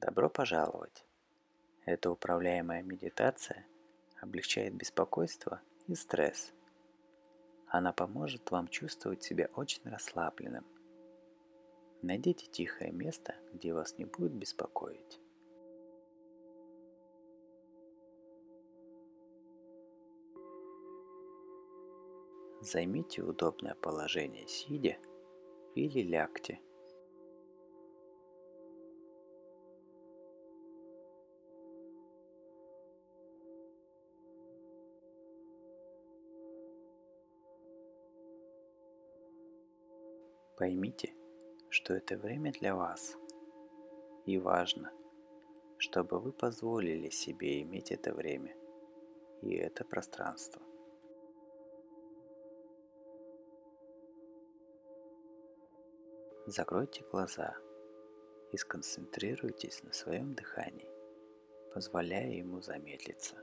Добро пожаловать! Эта управляемая медитация облегчает беспокойство и стресс. Она поможет вам чувствовать себя очень расслабленным. Найдите тихое место, где вас не будет беспокоить. Займите удобное положение сидя или лягте. Поймите, что это время для вас. И важно, чтобы вы позволили себе иметь это время и это пространство. Закройте глаза и сконцентрируйтесь на своем дыхании, позволяя ему замедлиться.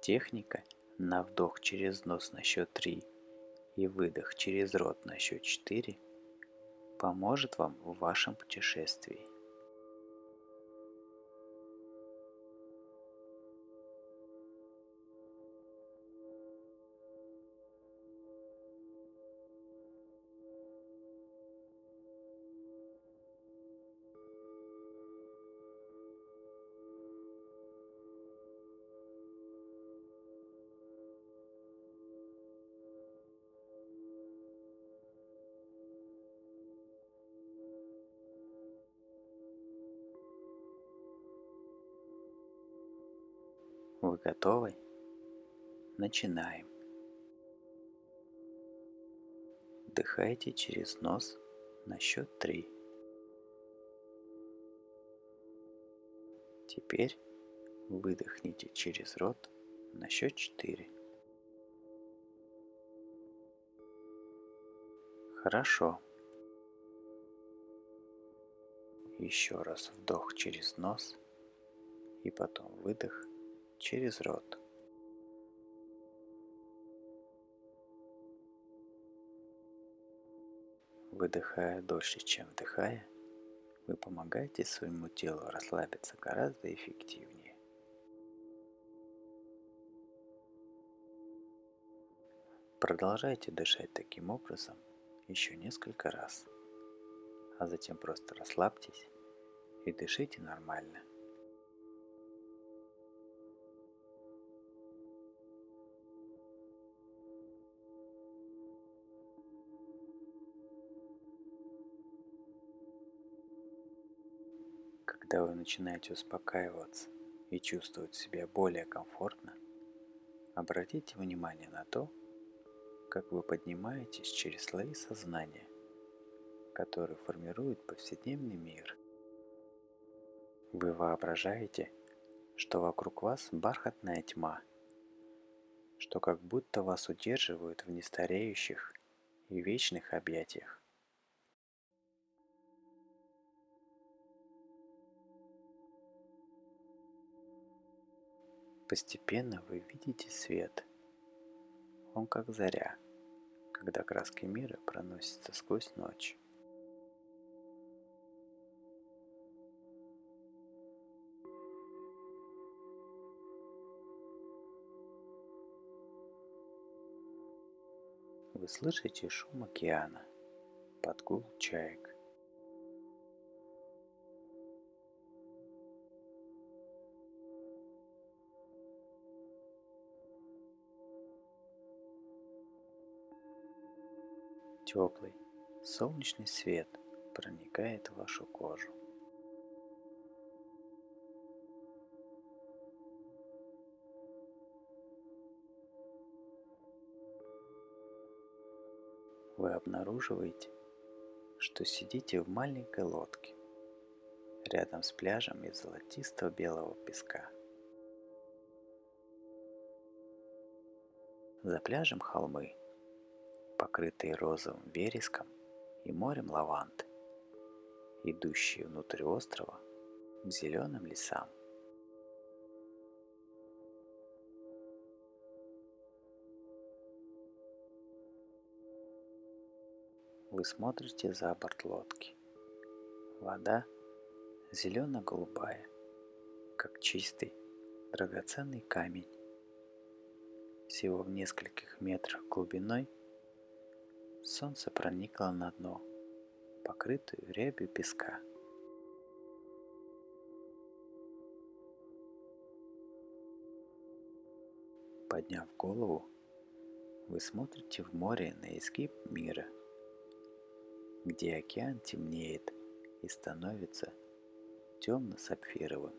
Техника на вдох через нос на счет 3 и выдох через рот на счет 4 поможет вам в вашем путешествии. Вы готовы? Начинаем. Вдыхайте через нос на счет три. Теперь выдохните через рот на счет четыре. Хорошо. Еще раз вдох через нос и потом выдох через рот. Выдыхая дольше, чем вдыхая, вы помогаете своему телу расслабиться гораздо эффективнее. Продолжайте дышать таким образом еще несколько раз, а затем просто расслабьтесь и дышите нормально. Когда вы начинаете успокаиваться и чувствовать себя более комфортно, обратите внимание на то, как вы поднимаетесь через слои сознания, которые формируют повседневный мир. Вы воображаете, что вокруг вас бархатная тьма, что как будто вас удерживают в нестареющих и вечных объятиях. Постепенно вы видите свет. Он как заря, когда краски мира проносятся сквозь ночь. Вы слышите шум океана, подгул чаек. Теплый, солнечный свет проникает в вашу кожу. Вы обнаруживаете, что сидите в маленькой лодке рядом с пляжем из золотистого белого песка. За пляжем холмы – покрытые розовым вереском и морем лаванды, идущие внутрь острова к зеленым лесам. Вы смотрите за борт лодки Вода зелено-голубая, как чистый, драгоценный камень. Всего в нескольких метрах глубиной солнце проникло на дно, покрытую рябью песка. Подняв голову, вы смотрите в море на изгиб мира, где океан темнеет и становится темно-сапфировым.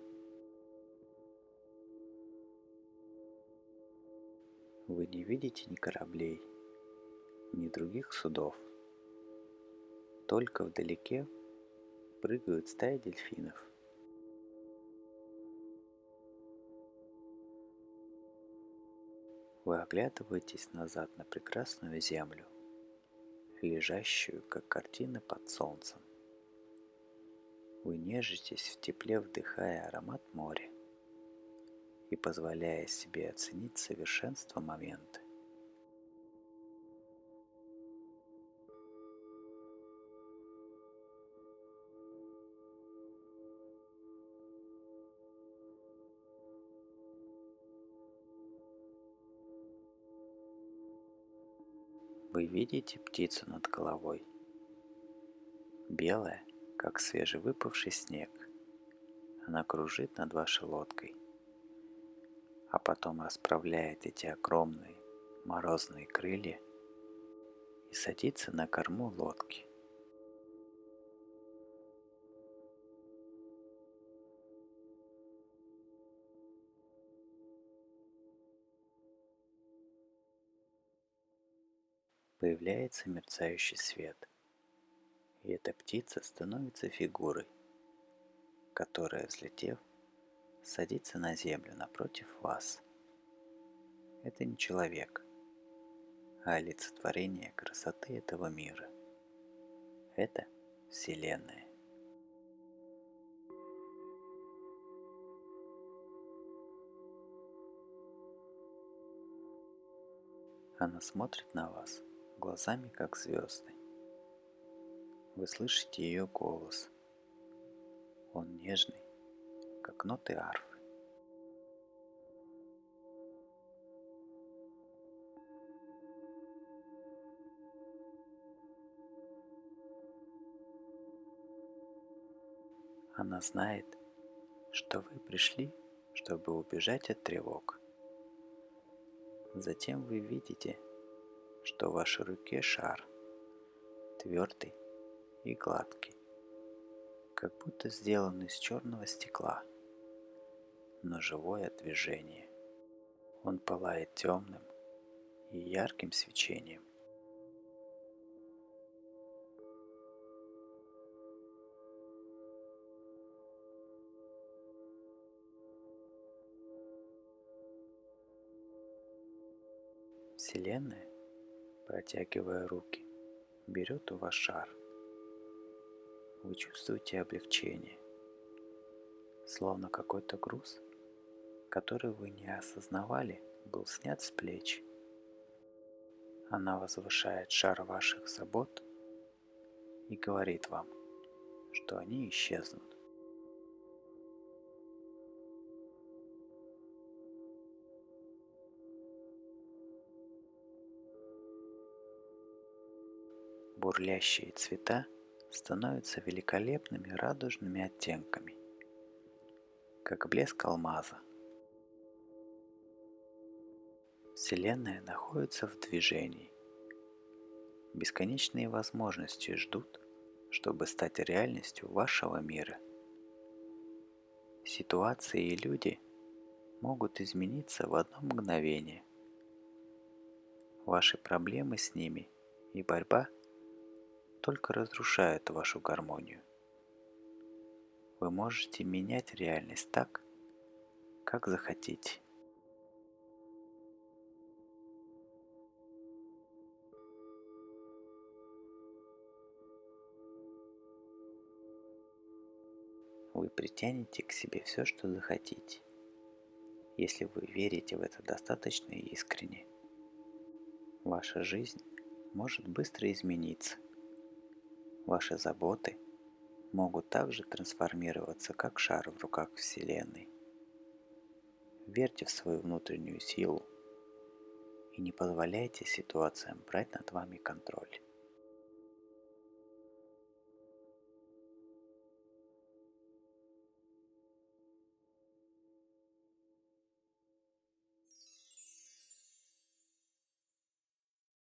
Вы не видите ни кораблей, ни других судов. Только вдалеке прыгают стаи дельфинов. Вы оглядываетесь назад на прекрасную землю, лежащую, как картина под солнцем. Вы нежитесь в тепле, вдыхая аромат моря и позволяя себе оценить совершенство момента. Вы видите птицу над головой? Белая, как свежевыпавший снег. Она кружит над вашей лодкой, а потом расправляет эти огромные морозные крылья и садится на корму лодки. Появляется мерцающий свет, и эта птица становится фигурой, которая, взлетев, садится на землю напротив вас. Это не человек, а олицетворение красоты этого мира. Это Вселенная. Она смотрит на вас – глазами как звезды. Вы слышите ее голос. Он нежный, как ноты арфы. Она знает, что вы пришли, чтобы убежать от тревог. Затем вы видите, что в вашей руке шар, твердый и гладкий, как будто сделан из черного стекла, но живое от движения. Он пылает темным и ярким свечением. Вселенная протягивая руки, берет у вас шар. Вы чувствуете облегчение, словно какой-то груз, который вы не осознавали, был снят с плеч. Она возвышает шар ваших забот и говорит вам, что они исчезнут. Бурлящие цвета становятся великолепными радужными оттенками, как блеск алмаза. Вселенная находится в движении. Бесконечные возможности ждут, чтобы стать реальностью вашего мира. Ситуации и люди могут измениться в одно мгновение. Ваши проблемы с ними и борьба – только разрушает вашу гармонию. Вы можете менять реальность так, как захотите. Вы притянете к себе все, что захотите, если вы верите в это достаточно искренне. Ваша жизнь может быстро измениться – ваши заботы могут также трансформироваться, как шар в руках Вселенной. Верьте в свою внутреннюю силу и не позволяйте ситуациям брать над вами контроль.